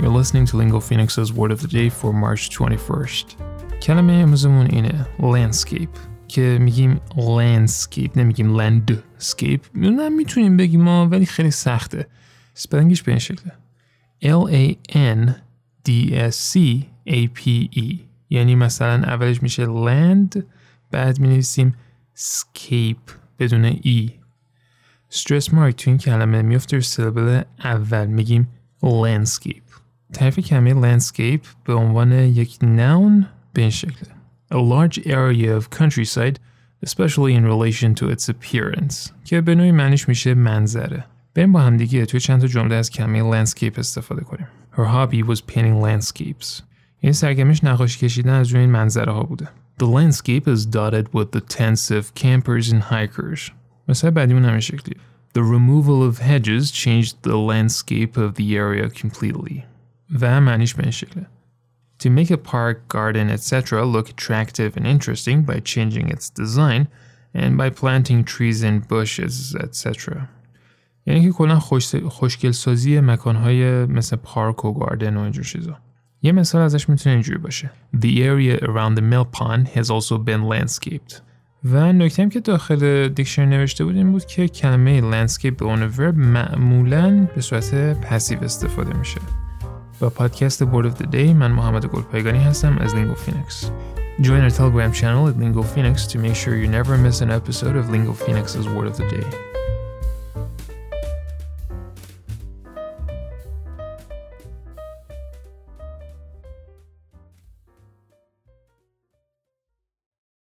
You're listening to Lingo Phoenix's Word of the Day for March 21st. کلمه امروزمون اینه landscape. که میگیم landscape نمیگیم landscape. نه می‌تونیم بگیم ما ولی خیلی سخته سپلنگش به این شکله L A N D S C A P E. یعنی مثلا اولش میشه land بعد می نویسیم scape بدون ای استرس مارک تو این کلمه میفته سیلابل اول میگیم landscape. تعریف کلمه landscape به عنوان یک noun به این شکله A large area of countryside especially in relation to its appearance که به نوعی معنیش میشه منظره بریم با همدیگه توی چند تا جمله از کلمه landscape استفاده کنیم Her hobby was painting landscapes این سرگرمیش نقاشی کشیدن از روی این منظره ها بوده The landscape is dotted with the tents of campers and hikers مثلا بعدیمون همین شکلی The removal of hedges changed the landscape of the area completely و معنیش به این شکله To make a park, garden, etc. look attractive and interesting by changing its design and by planting trees and bushes, etc. یعنی که کلا خوش... خوشگل سازی مکانهای مثل پارک و گاردن و اینجور چیزا یه مثال ازش میتونه اینجوری باشه The area around the mill pond has also been landscaped و نکته که داخل دیکشنری نوشته بود این بود که کلمه landscape به عنوان ورب معمولا به صورت پسیو استفاده میشه با پادکست Board of the Day من محمد گلپایگانی هستم از Lingo Phoenix Join our Telegram channel at Lingo Phoenix to make sure you never miss an episode of Lingo Phoenix's Word of the Day.